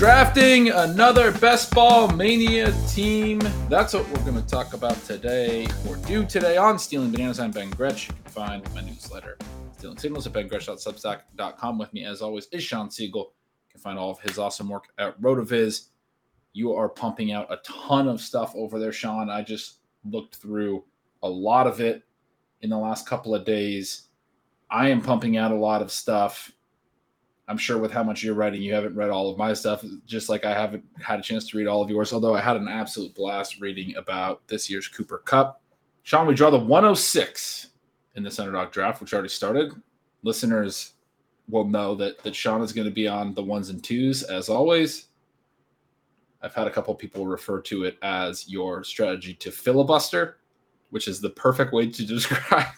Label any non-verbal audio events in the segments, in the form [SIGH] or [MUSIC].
Drafting another best ball mania team. That's what we're going to talk about today or do today on Stealing Bananas. I'm Ben Gretch. You can find my newsletter, Stealing Signals, at bengretch.substack.com. With me, as always, is Sean Siegel. You can find all of his awesome work at Rotoviz. You are pumping out a ton of stuff over there, Sean. I just looked through a lot of it in the last couple of days. I am pumping out a lot of stuff. I'm sure with how much you're writing, you haven't read all of my stuff, just like I haven't had a chance to read all of yours. Although I had an absolute blast reading about this year's Cooper Kupp. Sean, we draw the 106 in this underdog draft, which already started. Listeners will know that that Sean is going to be on the ones and twos as always. I've had a couple people refer to it as your strategy to filibuster, which is the perfect way to [LAUGHS] describe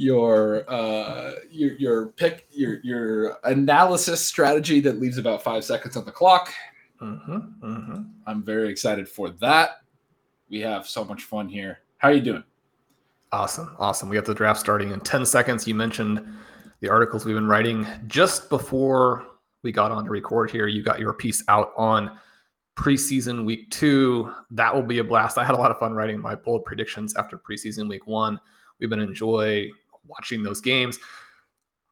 your uh your your pick your your analysis strategy that leaves about five seconds on the clock Mm-hmm, mm-hmm. i'm very excited for that we have so much fun here how are you doing Awesome. Awesome. We got the draft starting in 10 seconds. You mentioned the articles we've been writing just before we got on to record here. You got your piece out on preseason week two. That will be a blast. I had a lot of fun writing my bold predictions after preseason week one. We've been enjoy watching those games.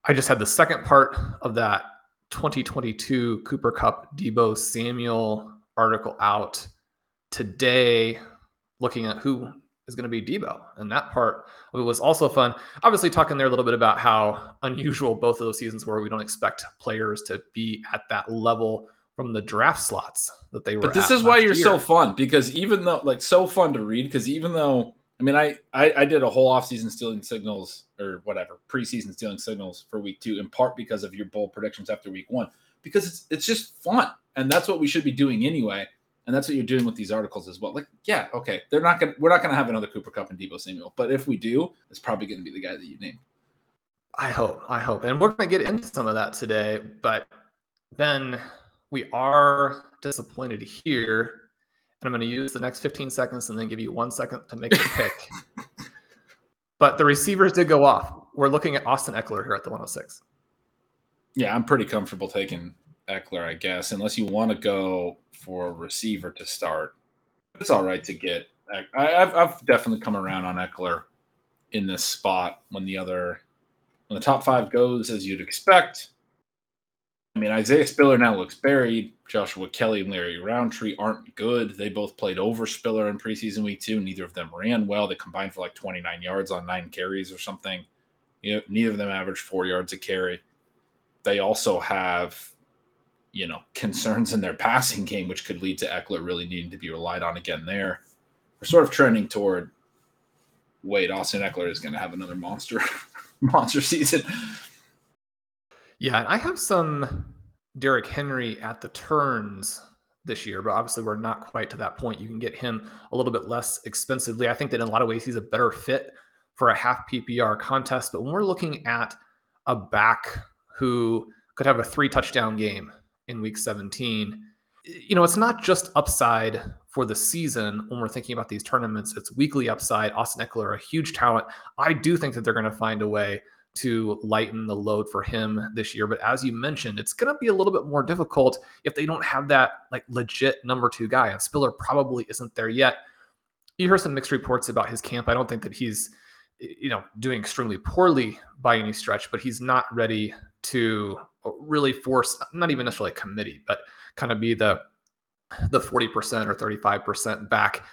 I just had the second part of that 2022 Cooper Kupp Deebo Samuel article out today, looking at who is going to be Deebo. And that part of it was also fun. Obviously, talking there a little bit about how unusual both of those seasons were. We don't expect players to be at that level from the draft slots that they were. but this is why you're year. so fun because even though like so fun to read because even though i mean I, I i did a whole offseason stealing signals or whatever preseason stealing signals for week two in part because of your bold predictions after week one because it's it's just fun and that's what we should be doing anyway and that's what you're doing with these articles as well like yeah okay they're not gonna we're not gonna have another cooper kupp and deebo samuel but if we do it's probably gonna be the guy that you name I hope, I hope. And we're to get into some of that today, but then we are disappointed here. And I'm going to use the next 15 seconds and then give you one second to make a pick. [LAUGHS] but the receivers did go off. We're looking at Austin Ekeler here at the 106. Yeah, I'm pretty comfortable taking Ekeler, I guess, unless you want to go for a receiver to start. It's all right to get. I, I've, I've definitely come around on Ekeler in this spot when the other when the top five goes as you'd expect. I mean, Isaiah Spiller now looks buried. Joshua Kelley and Larry Rountree aren't good. They both played over Spiller in preseason week two. Neither of them ran well. They combined for like 29 yards on nine carries or something. You know, neither of them averaged four yards a carry they also have, you know, concerns in their [LAUGHS] passing game, which could lead to Ekeler really needing to be relied on again there. We're sort of trending toward wait, Austin Ekeler is going to have another monster [LAUGHS] monster season. Yeah, I have some Derrick Henry at the turns this year, but obviously we're not quite to that point. You can get him a little bit less expensively. I think that in a lot of ways he's a better fit for a half PPR contest. But when we're looking at a back who could have a three touchdown game in week 17, you know, it's not just upside for the season when we're thinking about these tournaments, it's weekly upside. Austin Ekeler, a huge talent. I do think that they're going to find a way to lighten the load for him this year. But as you mentioned, it's going to be a little bit more difficult if they don't have that like legit number two guy. And Spiller probably isn't there yet. You hear some mixed reports about his camp. I don't think that he's, you know, doing extremely poorly by any stretch, but he's not ready to uh, really force, not even necessarily a committee, but kind of be the the 40% or 35% back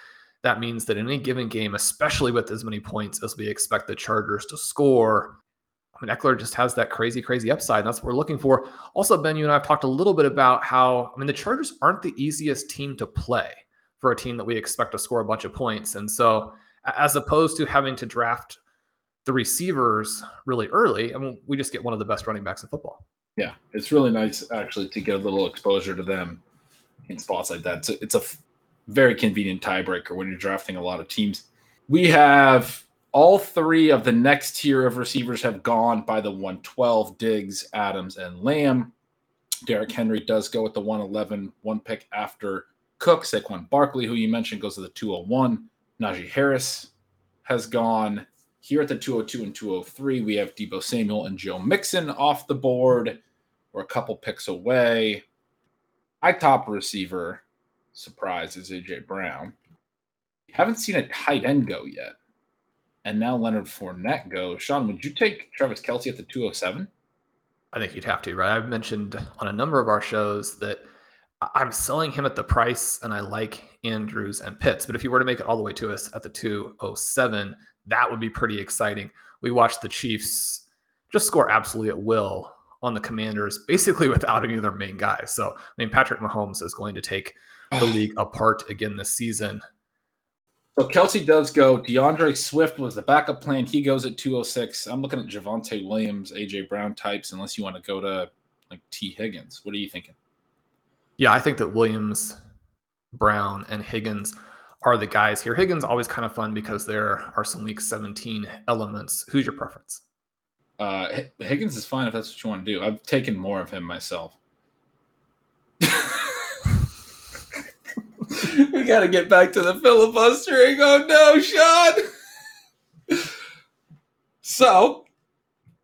that means that in any given game, especially with as many points as we expect the Chargers to score, I mean, Ekeler just has that crazy, crazy upside. And that's what we're looking for. Also, Ben, you and I have talked a little bit about how, I mean, the Chargers aren't the easiest team to play for a team that we expect to score a bunch of points. And so, as opposed to having to draft the receivers really early, I mean, we just get one of the best running backs in football. Yeah, it's really nice actually to get a little exposure to them in spots like that. It's it's a very convenient tiebreaker when you're drafting a lot of teams. We have all three of the next tier of receivers have gone by the 112 Diggs, Adams, and Lamb. Derrick Henry does go with the 111, one pick after Cook. Saquon Barkley, who you mentioned, goes to the 201. Najee Harris has gone here at the 202 and 203. We have Deebo Samuel and Joe Mixon off the board. We're a couple picks away. My top receiver surprise is AJ Brown. Haven't seen a tight end go yet. And now Leonard Fournette goes. Sean, would you take Travis Kelce at the 207? I think you'd have to, right? I've mentioned on a number of our shows that I'm selling him at the price and I like Andrews and Pitts. But if you were to make it all the way to us at the 207, that would be pretty exciting. We watched the Chiefs just score absolutely at will on the Commanders, basically [LAUGHS] without any of their main guys. So, I mean, Patrick Mahomes is going to take the league apart again this season. So Kelce does go. DeAndre Swift was the backup plan. He goes at 206. I'm looking at Javonte Williams, AJ Brown types, unless you want to go to like T. Higgins. What are you thinking? Yeah, I think that Williams, Brown, and Higgins are the guys here. Higgins always kind of fun because there are some week 17 elements. Who's your preference? Uh, Higgins is fine if that's what you want to do. I've taken more of him myself. We got to get back to the filibustering. Oh no, Sean. so,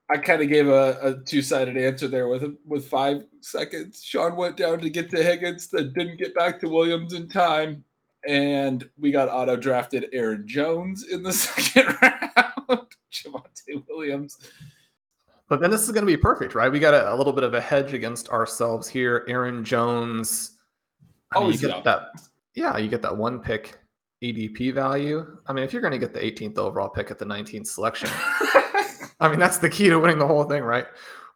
I kind of gave a, a two-sided answer there with with five seconds. Sean went down to get to Higgins, that didn't get back to Williams in time, and we got auto drafted Aaron Jones in the [LAUGHS] second round. Javonte Williams. But then this is going to be perfect, right? We got a, a, little bit of a hedge against ourselves here. Aaron Jones. I mean, you get that yeah, you get that one pick ADP value. I mean, if you're going to get the 18th overall pick at the 19th selection, [LAUGHS] I mean, that's the key to winning the whole thing, right?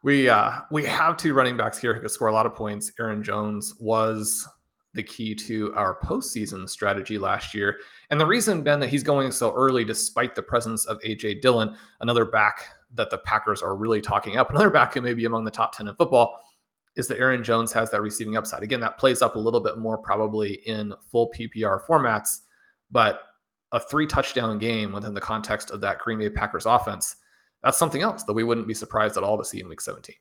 We uh, we have two running backs here who could score a lot of points. Aaron Jones was the key to our postseason strategy last year. And the reason, Ben, that he's going so early, despite the presence of AJ Dillon, another back that the Packers are really talking up, another back who may be among the top 10 in football, is that Aaron Jones has that receiving upside. Again, that plays up a little bit more probably in full PPR formats, but a three touchdown game within the context of that Green Bay Packers offense, that's something else that we wouldn't be surprised at all to see in week 17.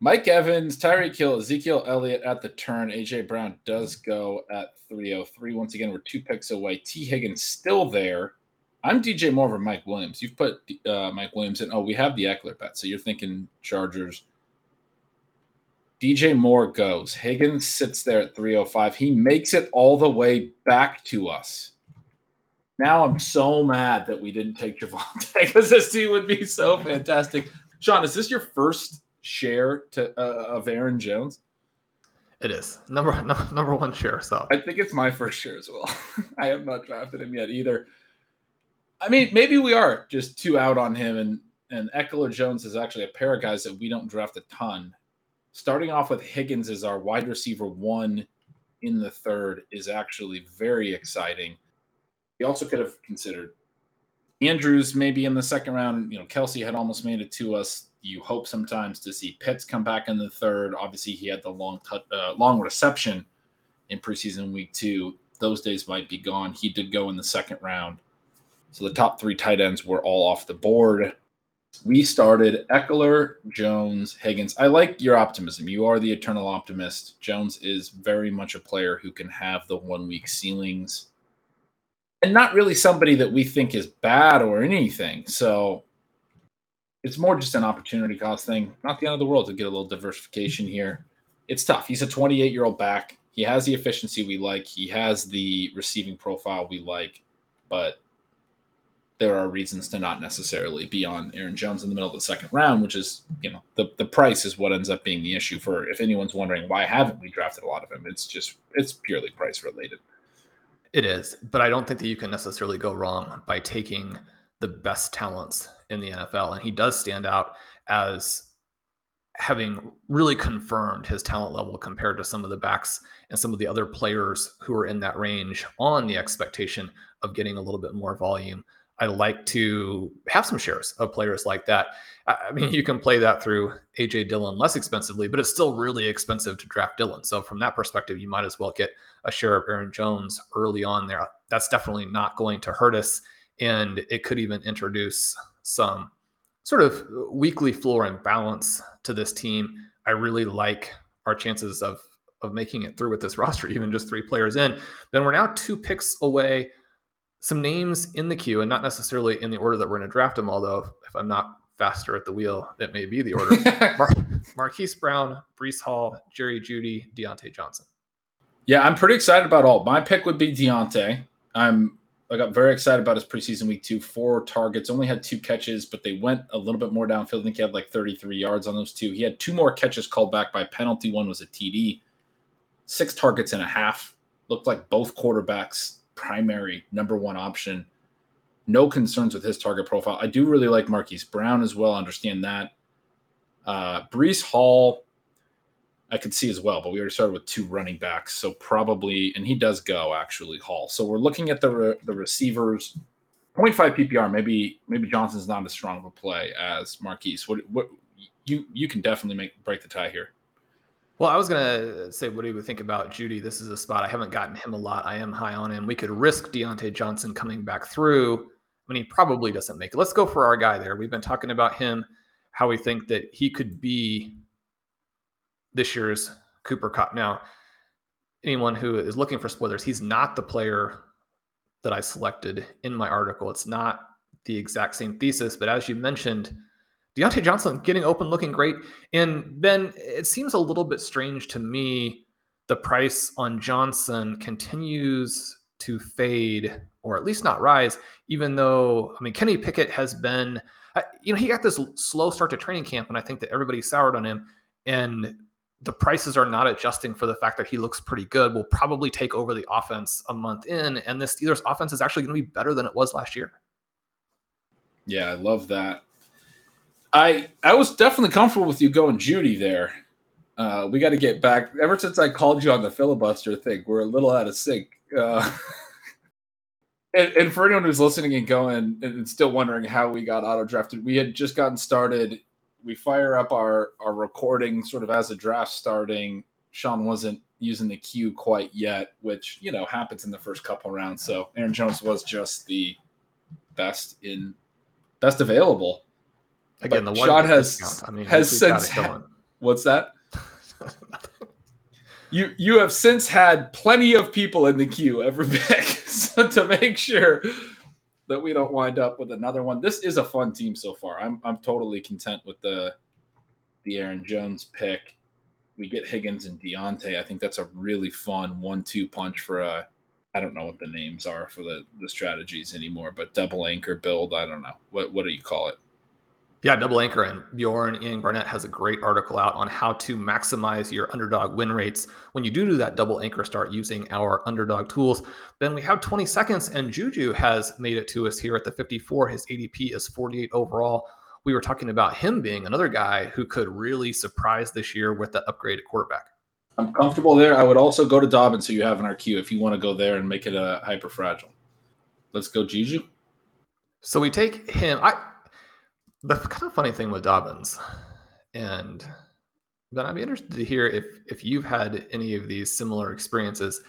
Mike Evans, Tyreek Hill, Ezekiel Elliott at the turn. AJ Brown does go at 303. Once again, we're two picks away. T. Higgins still there. I'm DJ Moore over Mike Williams. You've put uh, Mike Williams in. Oh, we have the Ekeler bet. So you're thinking Chargers. DJ Moore goes. Higgins sits there at 305. He makes it all the way back to us. Now I'm so mad that we didn't take Javonte because [LAUGHS] this team would be so fantastic. Sean, is this your first share to uh, of Aaron Jones? It is number [LAUGHS] no, number one share. So I think it's my first share as well. [LAUGHS] I have not drafted him yet either. I mean, maybe we are just too out on him, and and Ekeler Jones is actually a pair of guys that we don't draft a ton starting off with Higgins as our wide receiver one in the third is actually very exciting. We also could have considered Andrews maybe in the second round. You know, Kelce had almost made it to us. You hope sometimes to see Pitts come back in the third. Obviously, he had the long cut, uh, long reception in preseason week two. Those days might be gone. He did go in the second round. So the top three tight ends were all off the board we started Ekeler, Jones, Higgins. I like your optimism. You are the eternal optimist. Jones is very much a player who can have the one week ceilings and not really somebody that we think is bad or anything. So it's more just an opportunity cost thing. Not the end of the world to get a little diversification here. It's tough. He's a 28 year old back. He has the efficiency we like. He has the receiving profile we like, but there are reasons to not necessarily be on Aaron Jones in the middle of the second round, which is, you know, the, the price is what ends up being the issue for if anyone's wondering why haven't we drafted a lot of him, it's just it's purely price related. It is, but I don't think that you can necessarily go wrong by taking the best talents in the NFL. And he does stand out as having really confirmed his talent level compared to some of the backs and some of the other players who are in that range on the expectation of getting a little bit more volume. I like to have some shares of players like that. I mean, hmm. you can play that through AJ Dillon less expensively, but it's still really expensive to draft Dillon. So from that perspective, you might as well get a share of Aaron Jones early on there. That's definitely not going to hurt us. And it could even introduce some sort of weekly floor and balance to this team. I really like our chances of of making it through with this roster, even just three players in. Then we're now two picks away some names in the queue, and not necessarily in the order that we're going to draft them. Although, if I'm not faster at the wheel, it may be the order: [LAUGHS] Mar- Marquise Brown, Breece Hall, Jerry Jeudy, Diontae Johnson. Yeah, I'm pretty excited about all. My pick would be Diontae. I'm I got very excited about his preseason week two. Four targets, only had two catches, but they went a little bit more downfield. I think he had like 33 yards on those two. He had two more catches called back by penalty. One was a TD. Six targets and a half. Looked like both quarterbacks primary number one option. No concerns with his target profile. I do really like Marquise Brown as well. understand that. Uh, Breece Hall, I could see as well, but we already started with two running backs, so probably, and he does go actually Hall. So we're looking at the re, the receivers. 0.5 PPR. Maybe maybe Johnson's not as strong of a play as Marquise. What what you you can definitely make break the tie here. Well, I was gonna say, what do you think about Jeudy? This is a spot I haven't gotten him a lot. I am high on him. We could risk Diontae Johnson coming back through. Mean, he probably doesn't make it. Let's go for our guy there. We've been talking about him, how we think that he could be this year's Cooper Kupp. Now, anyone who is looking for spoilers, he's not the player that I selected in my article. It's not the exact same thesis, but as you mentioned Diontae Johnson getting open, looking great. And Ben, it seems a little bit strange to me. The price on Johnson continues to fade, or at least not rise, even though, I mean, Kenny Pickett has been, uh, you know, he got this slow start to training camp, and I think that everybody soured on him. And the prices are not adjusting for the fact that he looks pretty good. Will probably take over the offense a month in, and the Steelers' offense is actually going to be better than it was last year. Yeah, I love that. I I was definitely comfortable with you going Jeudy there. Uh, we got to get back. Ever since I called you on the filibuster thing, we're a little out of sync. Uh, [LAUGHS] and, and, for anyone who's listening and going and still wondering how we got auto drafted, we had just gotten started. We fire up our our recording sort of as a draft starting. Sean wasn't using the queue quite yet, which you know happens in the first couple rounds. So Aaron Jones was just the best in best available Again, but the one has I mean, has since ha- what's that? you you have since had plenty of people in the queue every pick [LAUGHS] so to make sure that we don't wind up with another one. This is a fun team so far. I'm I'm totally content with the the Aaron Jones pick. We get Higgins and Diontae. I think that's a really fun one-two punch for a. I don't know what the names are for the the strategies anymore, but double anchor build. I don't know what what do you call it? Yeah, double anchor and Bjorn Ian Barnett has a great article out on how to maximize your underdog win rates when you do do that double anchor start using our underdog tools. Then we have 20 seconds, and Juju has made it to us here at the 54. His ADP is 48 overall. We were talking about him being another guy who could really surprise this year with the upgraded quarterback. I'm comfortable there. I would also go to Dobbins, so you have in our queue if you want to go there and make it a hyper fragile. Let's go, Juju. So we take him. I the kind of funny thing with Dobbins, and then I'd be interested to hear if if you've had any of these similar experiences.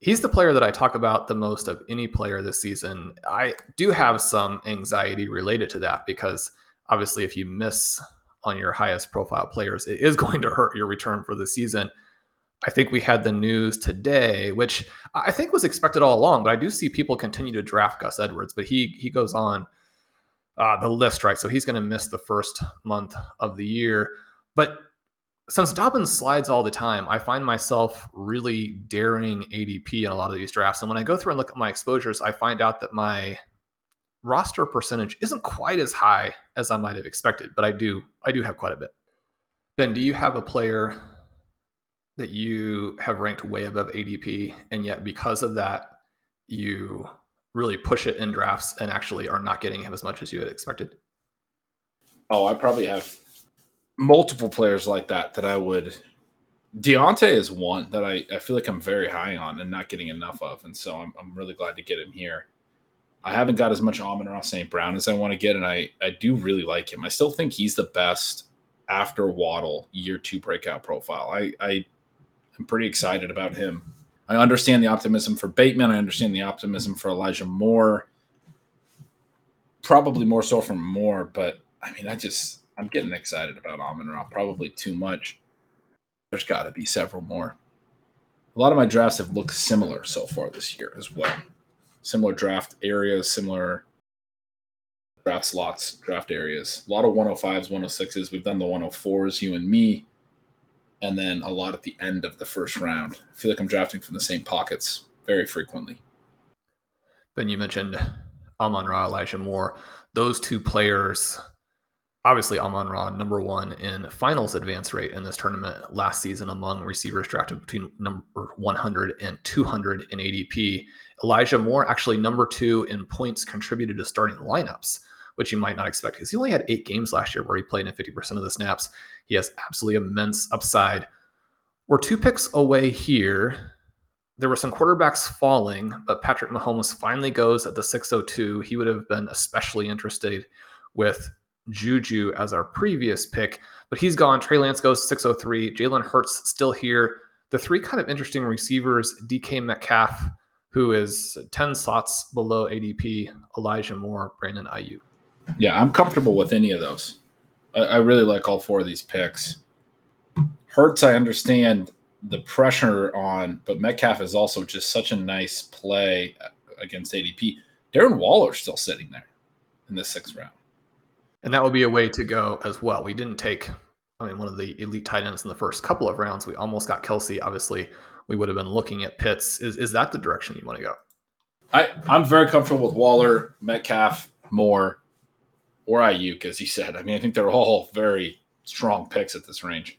He's the player that I talk about the most of any player this season. I do have some anxiety related to that because obviously, if you miss on your highest profile players, it is [LAUGHS] going to hurt your return for the season. I think we had the news today, which I think was expected all along, but I do see people continue to draft Gus Edwards. But he he goes on uh, the list, right? So he's going to miss the first month of the year. But since Dobbins slides all the time, I find myself really daring ADP in a lot of these drafts. And when I go through and look at my exposures, I find out that my roster percentage isn't quite as high as I might have expected, but I do I do have quite a bit. Ben, do you have a player that you have ranked way above ADP, and yet because of that, you really push it in drafts and actually are not getting him as much as you had expected? Oh, I probably have multiple players like that that I would. Diontae is one that I, I feel like I'm very high on and not getting enough of. And so I'm, I'm really glad to get him here. I haven't got as much Amon-Ra St. Brown as I want to get, and I, I do really like him. I still think he's the best after Waddle year two breakout profile. I I, I am pretty excited about him. I understand the optimism for Bateman. I understand the optimism for Elijah Moore. Probably more so from Moore, but I mean, I just I'm getting excited about Amon Ra. Probably too much. There's got to be several more. A lot of my drafts have looked similar so far this year as well. Similar draft areas, similar draft slots, draft areas. A lot of 105s, 106s. We've done the 104s, you and me and then a lot at the end of the first round. I feel like I'm drafting from the same pockets very frequently. Ben, you mentioned Amon Ra, Elijah Moore. Those two players, obviously Amon Ra, number one in finals advance rate in this tournament last season among receivers drafted between number 100 and 200 in ADP. Elijah Moore, actually number two in points contributed to starting lineups, which you might not expect because he only had eight games last year where he played in 50% of the snaps. He has absolutely immense upside. We're two picks away here. There were some quarterbacks falling, but Patrick Mahomes finally goes at the 602. He would have been especially interested with Juju as our previous pick, but he's gone. Trey Lance goes 603. Jalen Hurts still here. The three kind of interesting receivers DK Metcalf, who is 10 slots below ADP, Elijah Moore, Brandon Aiyuk. Yeah, I'm comfortable with any of those. I, I really like all four of these picks. Hurts, I understand the pressure on, but Metcalf is also just such a nice play against ADP. Darren Waller's still sitting there in the sixth round. And that would be a way to go as well. We didn't take, I mean, one of the elite tight ends in the first couple of rounds. We almost got Kelce. Obviously, we would have been looking at Pitts. Is, is that the direction you want to go? I, I'm very comfortable with Waller, Metcalf, Moore or Aiyuk, as you said. I mean, I think they're all very strong picks at this range.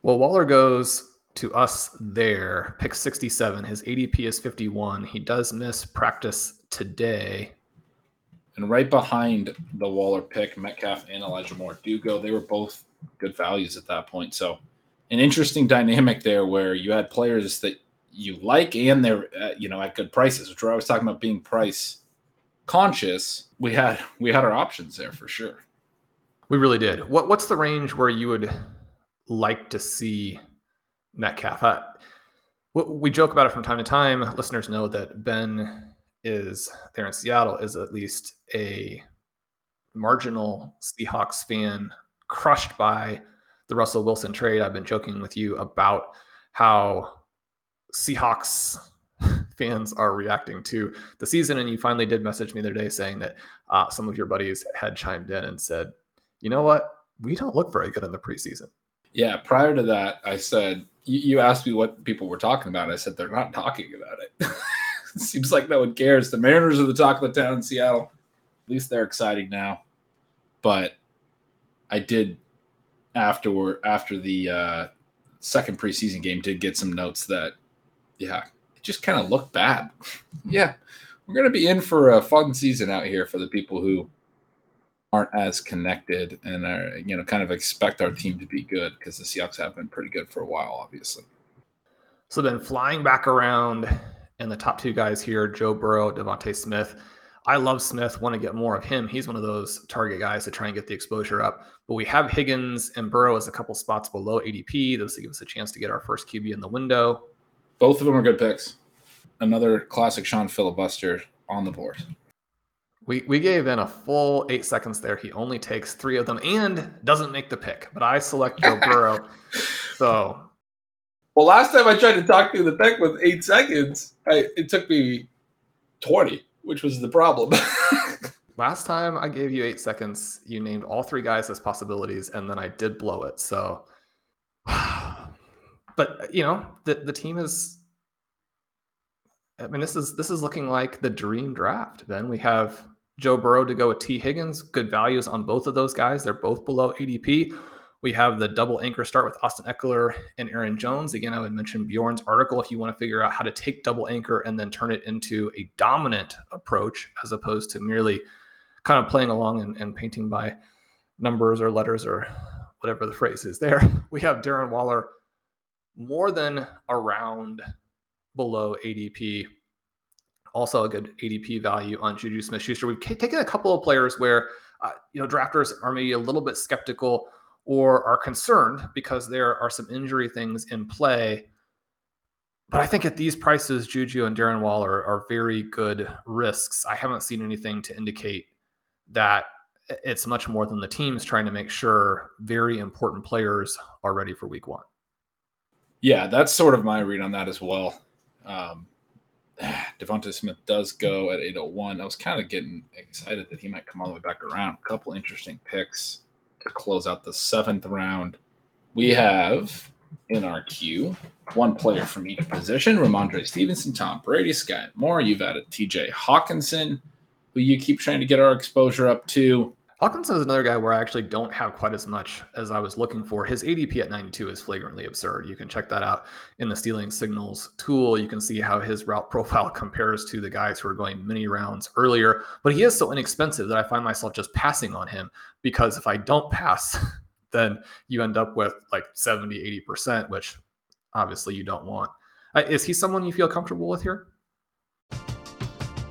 Well, Waller goes to us there, pick 67. His ADP is 51. He does miss practice today. And right behind the Waller pick, Metcalf and Elijah Moore do go. They were both good values at that point. So, an interesting dynamic there where you had players that you like and they're, uh, you know, at good prices, which we're always talking about being price conscious, we had we had our options there for sure. We really did. What what's the range where you would like to see Metcalf? Uh, we joke about it from time to time. Listeners know that Ben is there in Seattle is at least a marginal Seahawks fan crushed by the Russell Wilson trade. I've been joking with you about how Seahawks fans are reacting to the season. And you finally did message me the other day saying that uh, some of your buddies had chimed in and said, you know what? We don't look very good in the preseason. Yeah. Prior to that, I said, you, you asked me what people were talking about. I said, they're not talking about it. it [LAUGHS] seems like no one cares. The Mariners are the talk of the town in Seattle. At least they're exciting now. But I did afterward after the uh, second preseason game did get some notes that yeah just kind of look bad. yeah, we're going to be in for a fun season out here for the people who aren't as connected and are, you know, kind of expect our team to be good because the Seahawks have been pretty good for a while, obviously. So then flying back around and the top two guys here, Joe Burrow, DeVonta Smith. I love Smith, want to get more of him. He's one of those target guys to try and get the exposure up. But we have Higgins and Burrow as a couple spots below ADP. Those give us a chance to get our first QB in the window. Both of them are good picks. Another classic Sean filibuster on the board. We, we gave in a full eight seconds there. He only takes three of them and doesn't make the pick. But I select Joe Burrow. [LAUGHS] so. Well, last time I tried to talk through the pick with eight seconds, I, it took me 20, which was the problem. [LAUGHS] last time I gave you eight seconds, you named all three guys as possibilities, and then I did blow it. So, [SIGHS] but uh, you know, the the team is. I mean, this is this is looking like the dream draft. Then we have Joe Burrow to go with T. Higgins. Good values on both of those guys. They're both below ADP. We have the double anchor start with Austin Ekeler and Aaron Jones. Again, I would mention Bjorn's article if you want to figure out how to take double anchor and then turn it into a dominant approach as opposed to merely kind of playing along and, and painting by numbers or letters or whatever the phrase is there. [LAUGHS] We have Darren Waller more than around below ADP. Also a good ADP value on Juju Smith-Schuster. We've taken a couple of players where uh, you know drafters are maybe a little bit skeptical or are concerned because there are some injury things in play. But I think at these prices, Juju and Darren Waller are very good risks. I haven't seen anything to indicate that it's much more than the teams trying to make sure very important players are ready for week one. Yeah, that's sort of my read on that as well. Um, [SIGHS] Devonta Smith does go at 801. I was kind of getting excited that he might come all the way back around. A couple interesting picks to close out the seventh round. We have in our queue one player from each position Rhamondre Stevenson, Tom Brady, Skyy Moore. You've added TJ Hockenson, who you keep trying to get our exposure up to. Hockenson is another guy where I actually don't have quite as much as I was looking for. His ADP at 92 is flagrantly absurd. You can check that out in the stealing signals tool. You can see how his route [LAUGHS] profile compares to the guys who are going many rounds earlier. But he is so inexpensive that I find myself just passing on him because if I don't pass, [LAUGHS] then you end up with like 70, 80%, which obviously you don't want. Uh, is he someone you feel comfortable with here?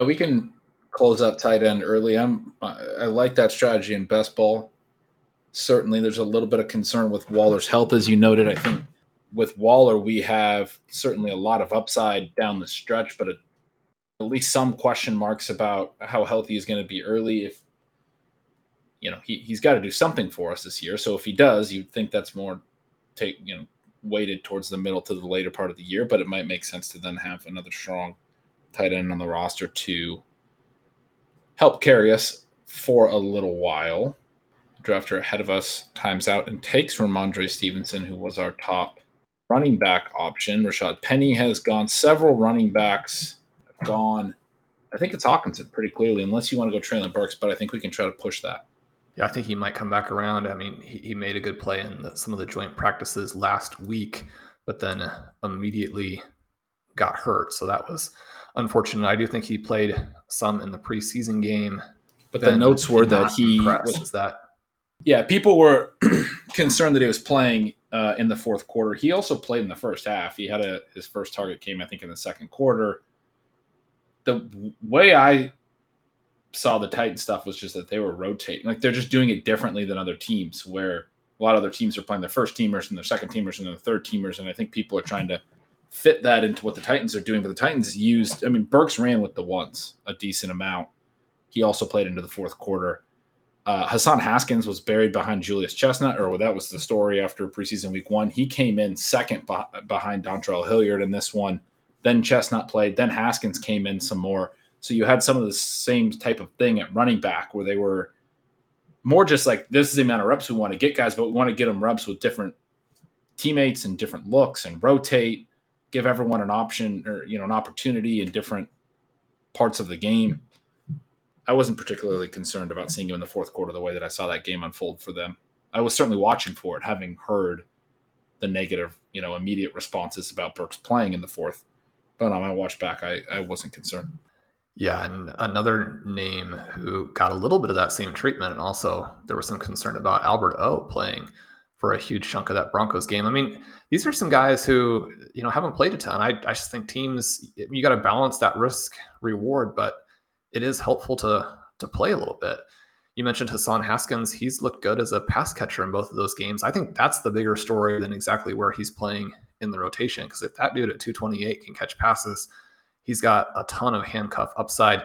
We can close up tight end early. I'm I like that strategy in best ball. Certainly, there's a little bit of concern with Waller's health, as you noted. I think with Waller, we have certainly a lot of upside down the stretch, but at least some question marks about how healthy he's going to be early. If you know he he's got to do something for us this year, so if he does, you'd think that's more take you know weighted towards the middle to the later part of the year. But it might make sense to then have another strong tight end on the roster to help carry us for a little while. Drafter ahead of us times out and takes Rhamondre Stevenson, who was our top running back option. Rashaad Penny has gone. Several running backs have gone. I think it's Hockenson pretty clearly, unless you want to go Treylon Burks, but I think we can try to push that. Yeah, I think he might come back around. I mean, he, he made a good play in the, some of the joint practices last week, but then immediately got hurt. So that was unfortunate. I do think he played some in the preseason game, but the notes were that he was that. Yeah, people were [CLEARS THROAT] concerned that he was playing uh, in the fourth quarter. He also played in the first half. He had a his first target came, I think, in the second quarter. The way I saw the Titan stuff was just that they were rotating, like they're just doing it differently than other teams, where a lot of other teams are playing their first teamers and their second teamers and their third teamers, and I think people are trying to fit that into what the Titans are doing. But the Titans used, I mean, Burks ran with the ones a decent amount. He also played into the fourth quarter. Uh, Hassan Haskins was buried behind Julius Chestnut, or that was the story after preseason week one. He came in second behind Dontrell Hilliard in this one. Then Chestnut played. Then Haskins came in some more. So you had some of the same type of thing at running back where they were more just like this is the amount of reps we want to get guys, but we want to get them reps with different teammates and different looks and rotate, give everyone an option or you know an opportunity in different parts of the game. I wasn't particularly concerned about seeing him in the fourth quarter the way that I saw that game unfold for them. I was certainly watching for it, having heard the negative, you know, immediate responses about Burks playing in the fourth. But on my watch back, I, I wasn't concerned. Yeah, and another name who got a little bit of that same treatment, and also there was some concern about Albert O playing for a huge chunk of that Broncos game. I mean, these are some guys who you know haven't played a ton. I, I just think teams you got to balance that risk reward, but it is helpful to to play a little bit. You mentioned Hassan Haskins; he's looked good as a pass catcher in both of those games. I think that's the bigger story than exactly where he's playing in the rotation. Because if that dude at 228 can catch passes He's got a ton of handcuff upside.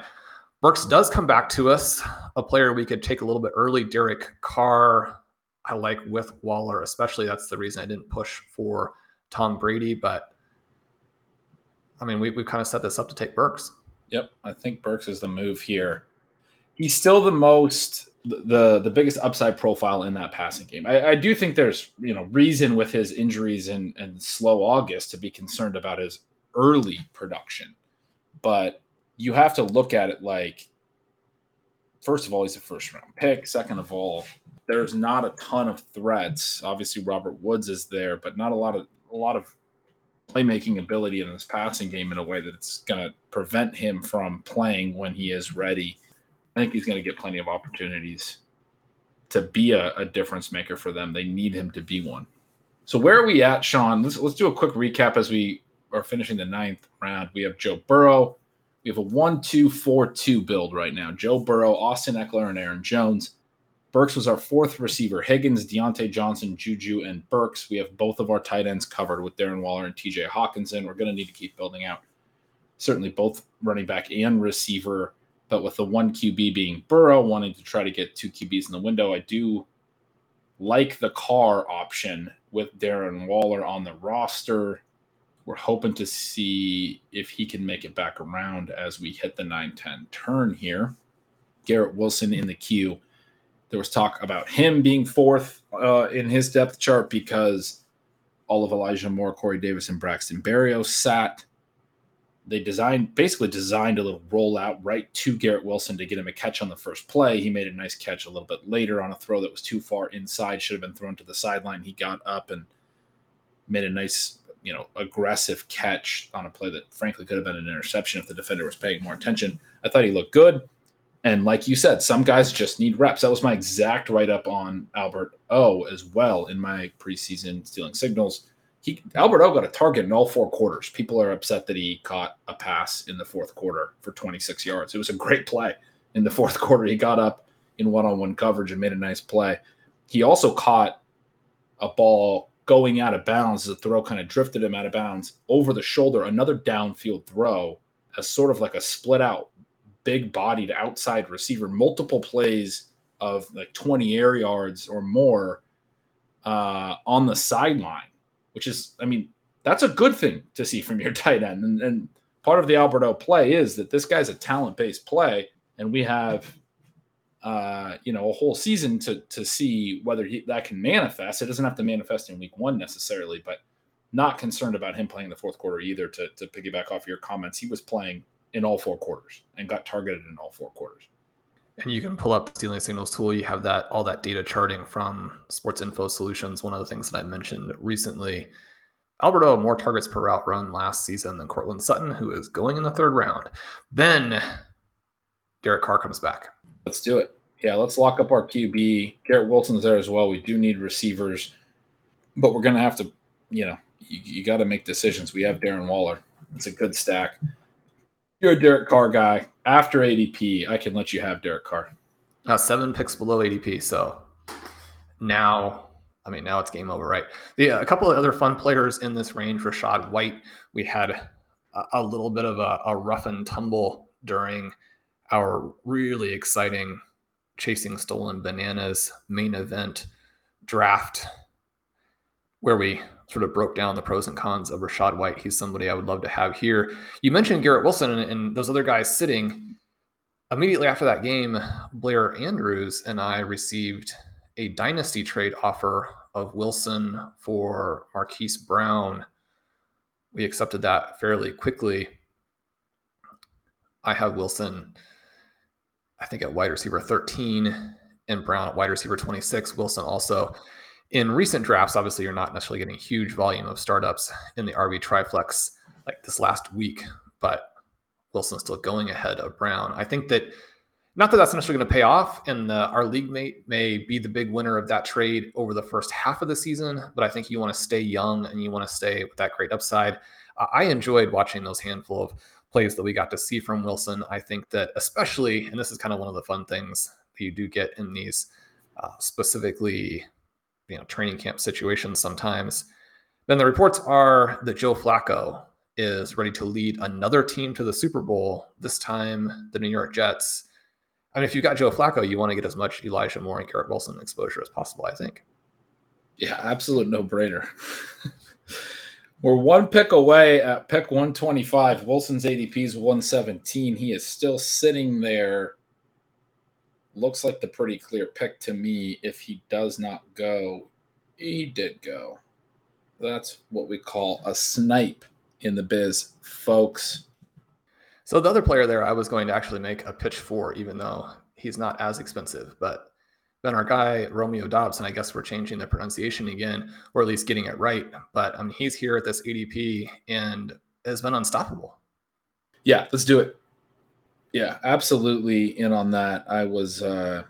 Burks does come back to us, a player we could take a little bit early. Derek Carr, I like with Waller, especially. That's the reason I didn't push for Tom Brady. But I mean, we, we've kind of set this up to take Burks. Yep. I think Burks is the move here. He's still the most the the biggest upside profile in that passing game. I, I, do think there's you know reason with his injuries and and slow August to be concerned about his early production but you have to look at it like first of all, he's a first round pick. Second of all, there's not a ton of threats. Obviously, Robert Woods is there, but not a lot of a lot of playmaking ability in this passing game in a way that's going to prevent him from playing when he is ready. I think he's going to get plenty of opportunities to be a, a, difference maker for them. They need him to be one. So where are we at, Sean? Let's let's do a quick recap as we are finishing the ninth round. We have Joe Burrow. We have a one-two-four-two build right now. Joe Burrow, Austin Ekeler, and Aaron Jones. Burks was our fourth receiver. Higgins, Diontae Johnson, Juju, and Burks. We have both of our tight ends covered with Darren Waller and TJ Hockenson. We're going to need to keep building out. Certainly both running back and receiver, but with the one QB being Burrow, wanting to try to get two QBs in the window, I do like the Carr option with Darren Waller on the roster we're hoping to see if he can make it back around as we hit the 9 10 turn here. Garrett Wilson in the queue. There was talk about him being fourth uh, in his depth chart because all of Elijah Moore, Corey Davis, and Braxton Berrios sat. They designed basically designed a little rollout right to Garrett Wilson to get him a catch on the first play. He made a nice catch a little bit later on a throw that was too far inside, should have been thrown to the sideline. He got up and made a nice you know aggressive catch on a play that frankly could have been an interception if the defender was paying more attention. I thought he looked good. And like you said, some guys just need reps. That was my exact write up on Albert O as well in my preseason stealing signals. He Albert O got a target in all four quarters. People are upset that he caught a pass in the fourth quarter for 26 yards. It was a great play in the fourth [LAUGHS] quarter. He got up in one on one coverage and made a nice play. He also caught a ball going out of bounds. The throw kind of drifted him out of bounds over the shoulder. Another downfield throw, as sort of like a split out, big bodied outside receiver. Multiple plays of like 20 air yards or more uh, on the sideline, which is, I mean, that's a good thing to see from your [LAUGHS] tight end. And, and part of the Alberto play is that this guy's a talent based play, and we have uh, you know, a whole season to to see whether he, that can manifest. It doesn't have to manifest in week one necessarily, but not concerned about him playing the fourth quarter either. To to piggyback off your comments, he was playing in all four quarters and got targeted in all four quarters. And you can pull up the stealing signals tool. You have that all that data charting from Sports Info Solutions. One of the things that I mentioned recently. Alberto more targets per route run last season than Courtland Sutton, who is going in the third round. Then Derek Carr comes back. Let's do it. Yeah, let's lock up our QB. Garrett Wilson's there as well. We do need receivers, but we're going to have to, you know, you, you got to make decisions. We have Darren Waller. It's a good stack. You're a Derek Carr guy. After ADP, I can let you have Derek Carr. Uh, seven picks below ADP. So now I mean, now it's game over, right? The, a couple of other fun players in this range, Rachaad White, we had a, a little bit of a, a rough and tumble during our really exciting Chasing Stolen Bananas main event draft, where we sort of broke down the pros and cons of Rachaad White. He's somebody I would love to have here. You mentioned Garrett Wilson and, and those other guys sitting. Immediately after that game, Blair Andrews and I received a dynasty trade offer of Wilson for Marquise Brown. We accepted that fairly quickly. I have Wilson, I think at wide receiver 13 and Brown at wide receiver 26. Wilson also in recent drafts, obviously, you're not necessarily getting a huge volume of startups in the RB triflex like this last week, but Wilson's still going ahead of Brown. I think that not that that's necessarily going to pay off, and our league mate may be the big winner of that trade over the first half of the season. But I think you want to stay young and you want to stay with that great upside. Uh, I enjoyed watching those handful of plays that we got to see from Wilson. I think that especially, and this is kind of one of the fun things that you do get in these uh, specifically, you know, training camp situations sometimes. Then the reports are that Joe Flacco is ready to lead another team to the Super Bowl. This time, the New York Jets I mean, if you've got Joe Flacco, you want to get as much Elijah Moore and Garrett Wilson exposure as possible, I think. Yeah, absolute no brainer. [LAUGHS] We're one pick away at pick 125. Wilson's ADP is 117. He is still sitting there. Looks like the pretty clear pick to me. If he does not go, he did go. That's what we call a snipe in the biz, folks. So the other player there, I was going to actually make a pitch for, even though he's not as expensive. But then our guy Romeo Doubs, and I guess we're changing the pronunciation again, or at least getting it right. But I mean, he's here at this ADP and has been unstoppable. Yeah, let's do it. Yeah, absolutely in on that. I was uh,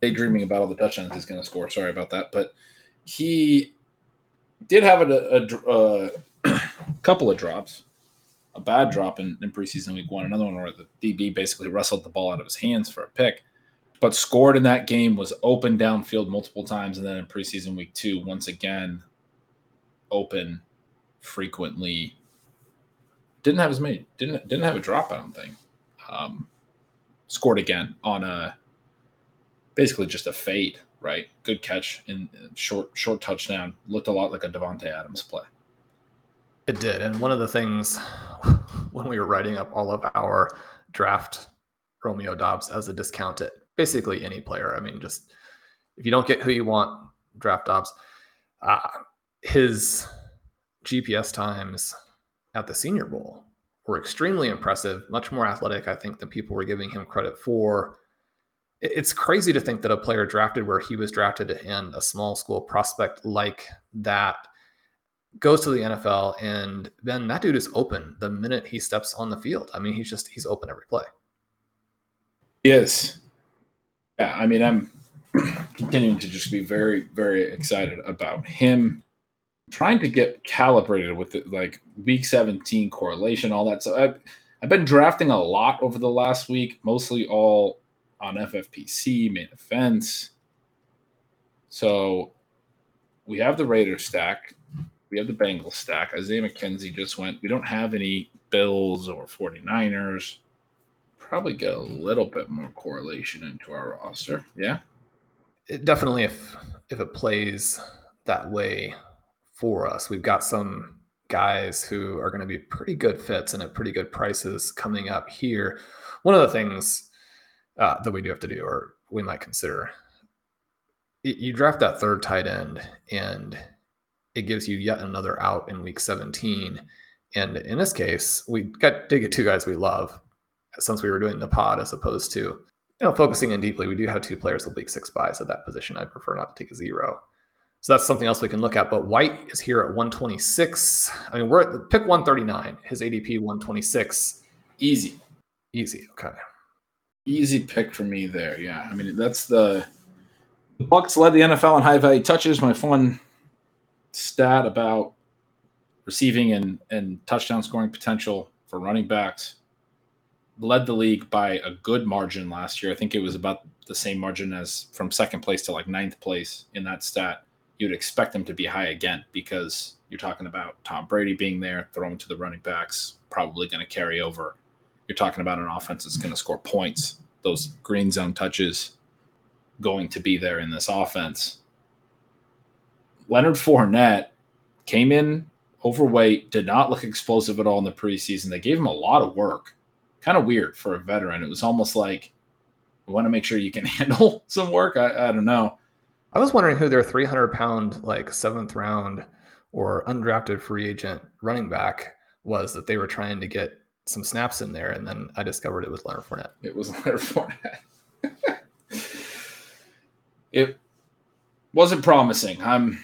daydreaming about all the touchdowns he's going to score. Sorry about that, but he did have a, a, a [CLEARS THROAT] couple of drops a bad drop in, in preseason week one, another one where the DB basically wrestled the ball out of his hands for a pick, but scored in that game, was open downfield multiple times, and then in preseason week two, once again, open frequently. Didn't have as many, didn't didn't have a drop, I don't think. Um, scored again on a basically just a fade, right? Good catch in short short touchdown. Looked a lot like a Davante Adams play. It did. And one of the things [LAUGHS] when we were writing up all of our draft Romeo Doubs as a discount discounted, basically any player. I mean, just if you don't get who you want, draft Doubs. Uh, his GPS times at the Senior Bowl were extremely impressive, much more athletic, I think, than people were giving him credit for. It's crazy to think that a player drafted where he was drafted and a small school prospect like that goes to the NFL, and then that dude is open the minute he steps on the field. I mean, he's just he's open every play. Yes. Yeah, I mean, I'm [CLEARS THROAT] continuing to just be very, very excited about him trying to get calibrated with it, like week 17 correlation, all that. So I've, I've been drafting a lot over the last week, mostly all on FFPC, main events. So we have the Raider stack. We have the Bengals stack. Isaiah McKenzie just went. We don't have any Bills or 49ers. Probably get a little bit more correlation into our roster. Yeah. It definitely if if it plays that way for us. We've got some guys who are going to be pretty good fits and at pretty good prices coming up here. One of the things uh, that we do have to do, or we might consider, you draft that third tight end, and it gives you yet another out in week 17. And in this case, we got did get two guys we love since we were doing the pod as opposed to you know focusing in deeply. We do have two players with week six buys at that position. I prefer not to take a zero. So that's something else we can look at. But White is here at 126. I mean, we're at the pick 139. His ADP 126. Easy. Easy. Okay. Easy pick for me there. Yeah. I mean, that's the the Bucs led the NFL in high value touches. My fun stat about receiving and, and touchdown scoring potential for running backs. Led the league by a good margin last year. I think it was about the same margin as from second place to like ninth place in that stat. You'd expect them to be high again because you're talking about Tom Brady being there, throwing to the running backs, probably going to carry over. You're talking about an offense that's going to score points. Those green zone touches going to be there in this offense. Leonard Fournette came in overweight, did not look explosive at all in the preseason. They gave him a lot of work. Kind of weird for a veteran. It was almost like we want to make sure you can [LAUGHS] handle some work. I, I don't know. I was wondering who their 300 pound, like seventh round or undrafted free agent running back was that they were trying to get some snaps in there. And then I discovered it was Leonard Fournette. It was [LAUGHS] Leonard Fournette. it wasn't promising. I'm,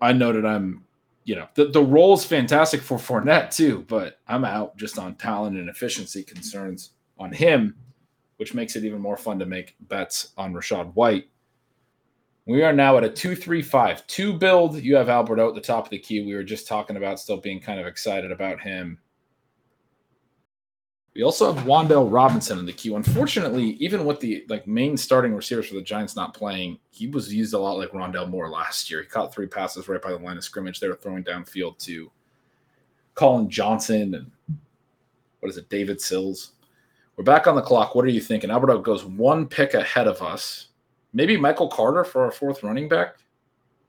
I noted I'm, you know, the, the role's fantastic for Fournette too, but I'm out just on talent and efficiency concerns on him, which makes it even more fun to make bets on Rachaad White. We are now at a 235 2 build. You have Albert out at the top of the queue. We were just talking about still being kind of excited about him. We also have Wan'Dale Robinson in the queue. Unfortunately, even with the like main starting receivers for the Giants not playing, he was used a lot like Rondale Moore last year. He caught three passes right by the line of scrimmage. They were throwing downfield to Collin Johnson and what is it, David Sills. We're back on the clock. What are you thinking? Albert O goes one pick ahead of us. Maybe Michael Carter for our fourth running back.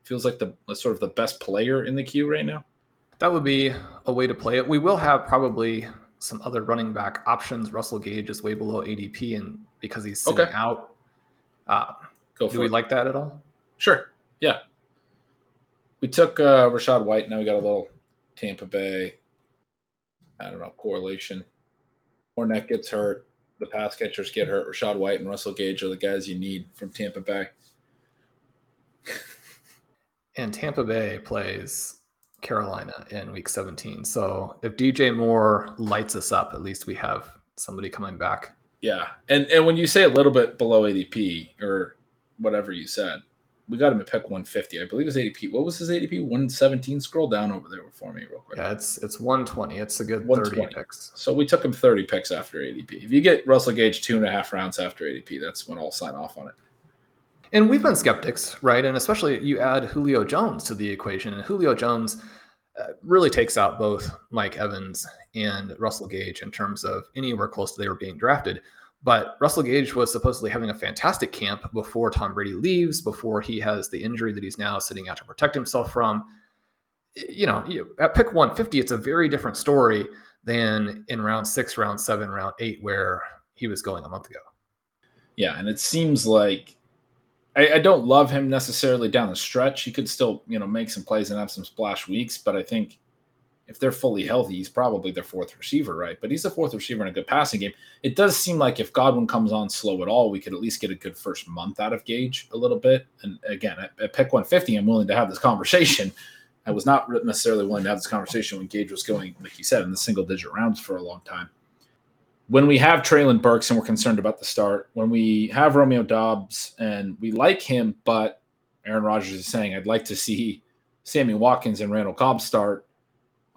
Feels like the sort of the best player in the queue right now. That would be a way to play it. We will have probably some other running back options. Russell Gage is way below ADP, and because he's sitting okay. out, uh, Go do we it. like that at all? Sure. Yeah. We took uh, Rachaad White. Now we got a little Tampa Bay. I don't know correlation. Fournette gets hurt. The pass catchers get hurt. Rachaad White and Russell Gage are the guys you need from Tampa Bay. [LAUGHS] and Tampa Bay plays Carolina in week 17. So if DJ Moore lights us up, at least we have somebody coming back. Yeah. And and when you say a little bit below ADP or whatever you said, we got him at pick 150. I believe his ADP. What was his ADP? 117. Scroll down over there for me real quick. Yeah, it's it's 120. It's a good 30 picks. So we took him 30 picks after ADP. If you get Russell Gage two and a half rounds after ADP, that's when I'll sign off on it. And we've been skeptics, right? And especially you add Julio Jones to the equation, and Julio Jones uh, really takes out both Mike Evans and Russell Gage in terms of anywhere close to they were being drafted. But Russell Gage was supposedly having a fantastic camp before Tom Brady leaves, before he has the injury that he's now sitting out to protect himself from. You know, at pick 150, it's a very different story than in round six, round seven, round eight, where he was going a month ago. Yeah, and it seems like I, I, don't love him necessarily down the stretch. He could still, you know, make some plays and have some splash weeks, but I think if they're fully healthy, he's probably their fourth receiver, right? But he's a fourth receiver in a good passing game. It does seem like if Godwin comes on slow at all, we could at least get a good first month out of Gage a little bit. And again, at, at pick 150, I'm willing to have this conversation. [LAUGHS] I was not necessarily willing to have this conversation when Gage was going, like you said, in the single digit rounds for a long time when we have Treylon Burks and we're concerned about the start, when we have Romeo Doubs and we like him, but Aaron Rodgers is saying, I'd like to see Sammy Watkins and Randall Cobb start.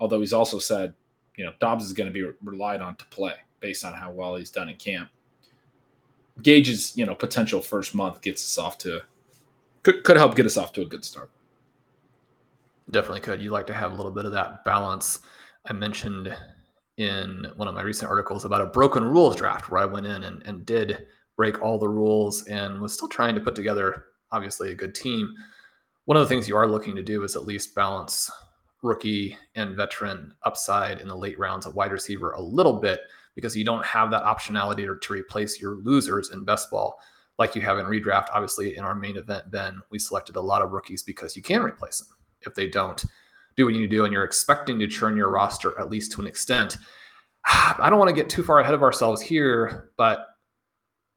Although he's also said, you know, Doubs is going to be relied on to play based on how well he's done in camp. Gage's, you know, potential first month gets us off to could could help get us off to a good start. Definitely could. You like to have a little bit of that balance. I mentioned in one of my recent articles about a broken rules draft where I went in and, and did break all the rules and was still trying to put together, obviously, a good team. One of the things you are looking to do is at least balance rookie and veteran upside in the late rounds of wide receiver a little bit because you don't have that optionality to, to replace your losers in best ball like you have in redraft. Obviously, in our main event, Ben, we selected a lot of rookies because you can replace them if they don't do what you need to do and you're expecting to churn your roster at least to an extent. [SIGHS] I don't want to get too far ahead of ourselves here, but